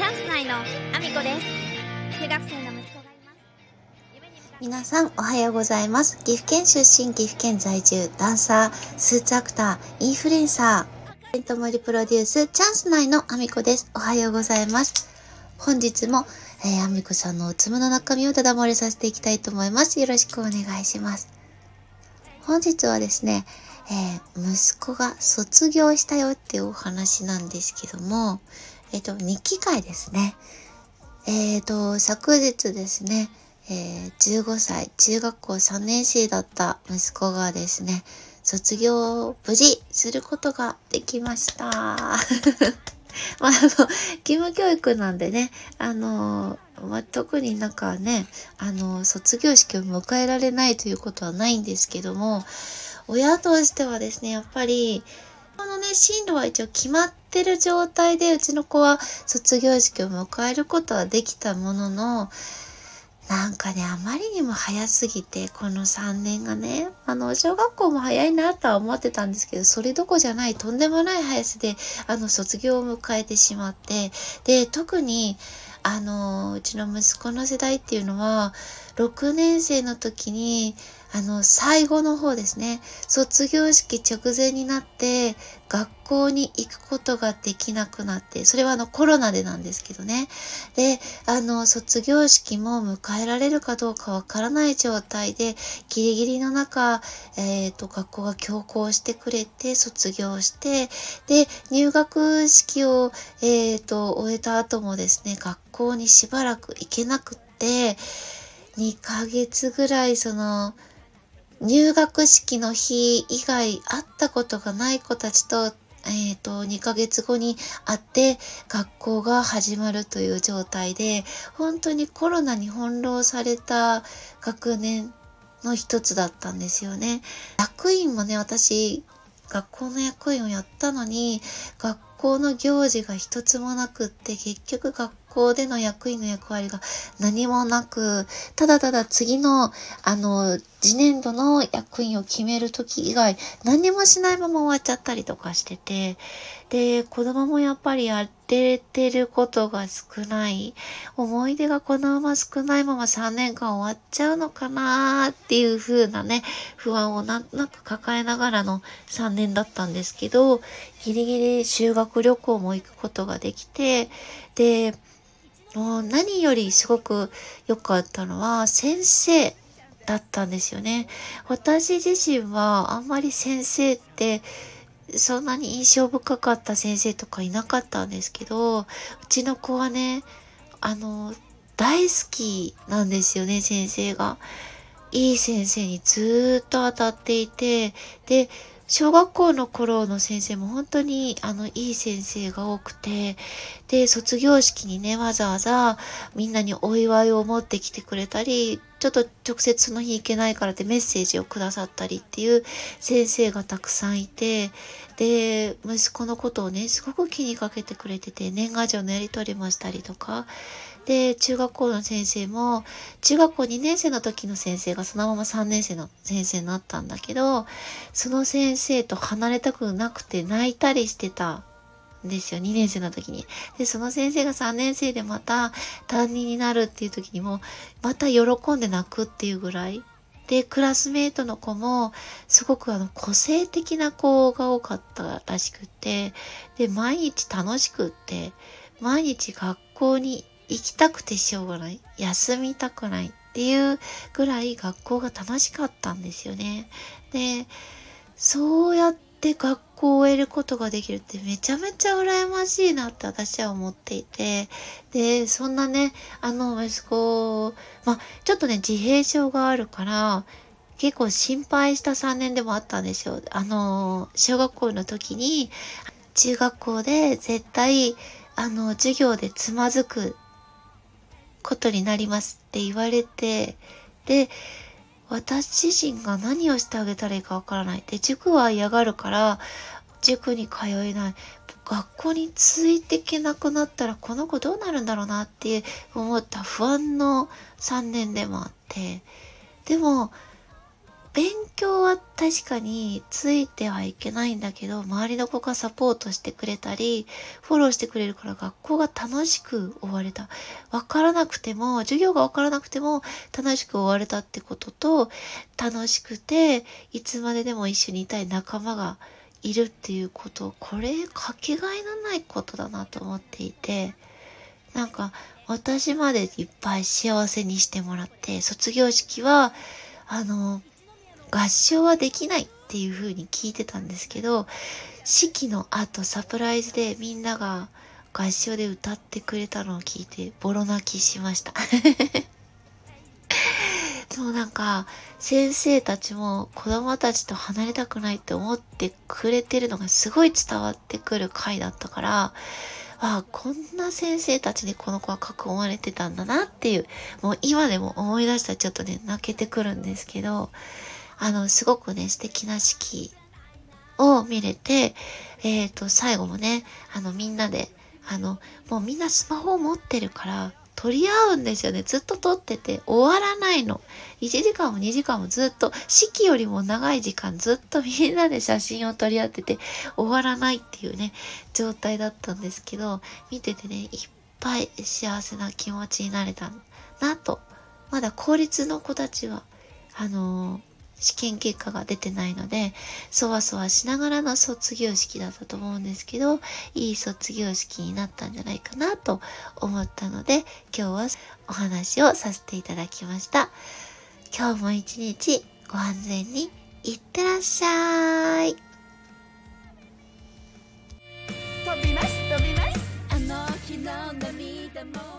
チャンス内のアミコです。中学生の息子がいます。皆さんおはようございます。岐阜県出身岐阜県在住ダンサースーツアクターインフルエンサーイベント森プロデュースチャンス内のアミコです。おはようございます。本日も、えー、アミコさんのおつむの中身をただ漏れさせていきたいと思います。よろしくお願いします。本日はですねえー、息子が卒業したよっていうお話なんですけども、えっ、と、日記会ですね。えっ、と、昨日ですね、え15歳、中学校3年生だった息子がですね、卒業を無事することができました。まあ、あの、義務教育なんでね、あの、まあ、特になんかね、あの、卒業式を迎えられないということはないんですけども、親としてはですね、やっぱり、このね、進路は一応決まってる状態で、うちの子は卒業式を迎えることはできたものの、なんかね、あまりにも早すぎて、この3年がね、あの、小学校も早いなとは思ってたんですけど、それどこじゃない、とんでもない速さで、あの、卒業を迎えてしまって、で、特に、あの、うちの息子の世代っていうのは、6年生の時に、あの、最後の方ですね、卒業式直前になって、学校に行くことができなくなって、それはあのコロナでなんですけどね。で、あの、卒業式も迎えられるかどうかわからない状態で、ギリギリの中、えっ、ー、と、学校が強行してくれて、卒業して、で、入学式を、えっ、ー、と、終えた後もですね、学校にしばらく行けなくって、2ヶ月ぐらいその、入学式の日以外会ったことがない子たちと、えっ、ー、と、2ヶ月後に会って学校が始まるという状態で、本当にコロナに翻弄された学年の一つだったんですよね。役員もね、私、学校の役員をやったのに、学校の行事が一つもなくって、結局学校での役員の役割が何もなく、ただただ次の、あの、次年度の役員を決める時以外、何もしないまま終わっちゃったりとかしてて、で、子供もやっぱりやっててることが少ない、思い出がこのまま少ないまま3年間終わっちゃうのかなーっていう風なね、不安をなんとなく抱えながらの3年だったんですけど、ギリギリ修学旅行も行くことができて、で、何よりすごく良かったのは先生だったんですよね。私自身はあんまり先生ってそんなに印象深かった先生とかいなかったんですけど、うちの子はね、あの、大好きなんですよね、先生が。いい先生にずっと当たっていて、で、小学校の頃の先生も本当にあのいい先生が多くて、で、卒業式にね、わざわざみんなにお祝いを持ってきてくれたり、ちょっと直接その日行けないからってメッセージをくださったりっていう先生がたくさんいて、で、息子のことをね、すごく気にかけてくれてて、年賀状のやり取りもしたりとか、で、中学校の先生も、中学校2年生の時の先生がそのまま3年生の先生になったんだけど、その先生と離れたくなくて泣いたりしてたんですよ、2年生の時に。で、その先生が3年生でまた担任になるっていう時にも、また喜んで泣くっていうぐらい。で、クラスメイトの子も、すごくあの、個性的な子が多かったらしくて、で、毎日楽しくって、毎日学校に行きたくてしょうがない。休みたくないっていうぐらい学校が楽しかったんですよね。で、そうやって学校を終えることができるってめちゃめちゃ羨ましいなって私は思っていて、で、そんなね、あの息子、まあ、ちょっとね、自閉症があるから、結構心配した3年でもあったんですよ。あの、小学校の時に、中学校で絶対、あの、授業でつまずくことになりますって言われて、で、私自身が何をしてあげたらいいかわからない。で、塾は嫌がるから、塾に通えない。学校についていけなくなったらこの子どうなるんだろうなって思った不安の3年でもあって。でも、勉強は確かについてはいけないんだけど、周りの子がサポートしてくれたり、フォローしてくれるから学校が楽しく終われた。わからなくても、授業がわからなくても楽しく終われたってことと、楽しくて、いつまででも一緒にいたい仲間がいるっていうこと、これかけがえのないことだなと思っていて、なんか私までいっぱい幸せにしてもらって、卒業式は、あの、合唱はできないっていう風に聞いてたんですけど、式の後サプライズでみんなが合唱で歌ってくれたのを聞いてボロ泣きしました。でもなんか先生たちも子供たちと離れたくないって思ってくれてるのがすごい伝わってくる回だったから、ああ、こんな先生たちにこの子は囲まれてたんだなっていう、もう今でも思い出したらちょっとね、泣けてくるんですけど、あの、すごくね、素敵な式を見れて、えっ、ー、と、最後もね、あの、みんなで、あの、もうみんなスマホを持ってるから、撮り合うんですよね。ずっと撮ってて終わらないの。1時間も2時間もずっと、式よりも長い時間ずっとみんなで写真を撮り合ってて終わらないっていうね、状態だったんですけど、見ててね、いっぱい幸せな気持ちになれたなと。まだ公立の子たちは、あのー試験結果が出てないので、そわそわしながらの卒業式だったと思うんですけど、いい卒業式になったんじゃないかなと思ったので、今日はお話をさせていただきました。今日も一日ご安全にいってらっしゃい。飛びます飛びますあの日の涙も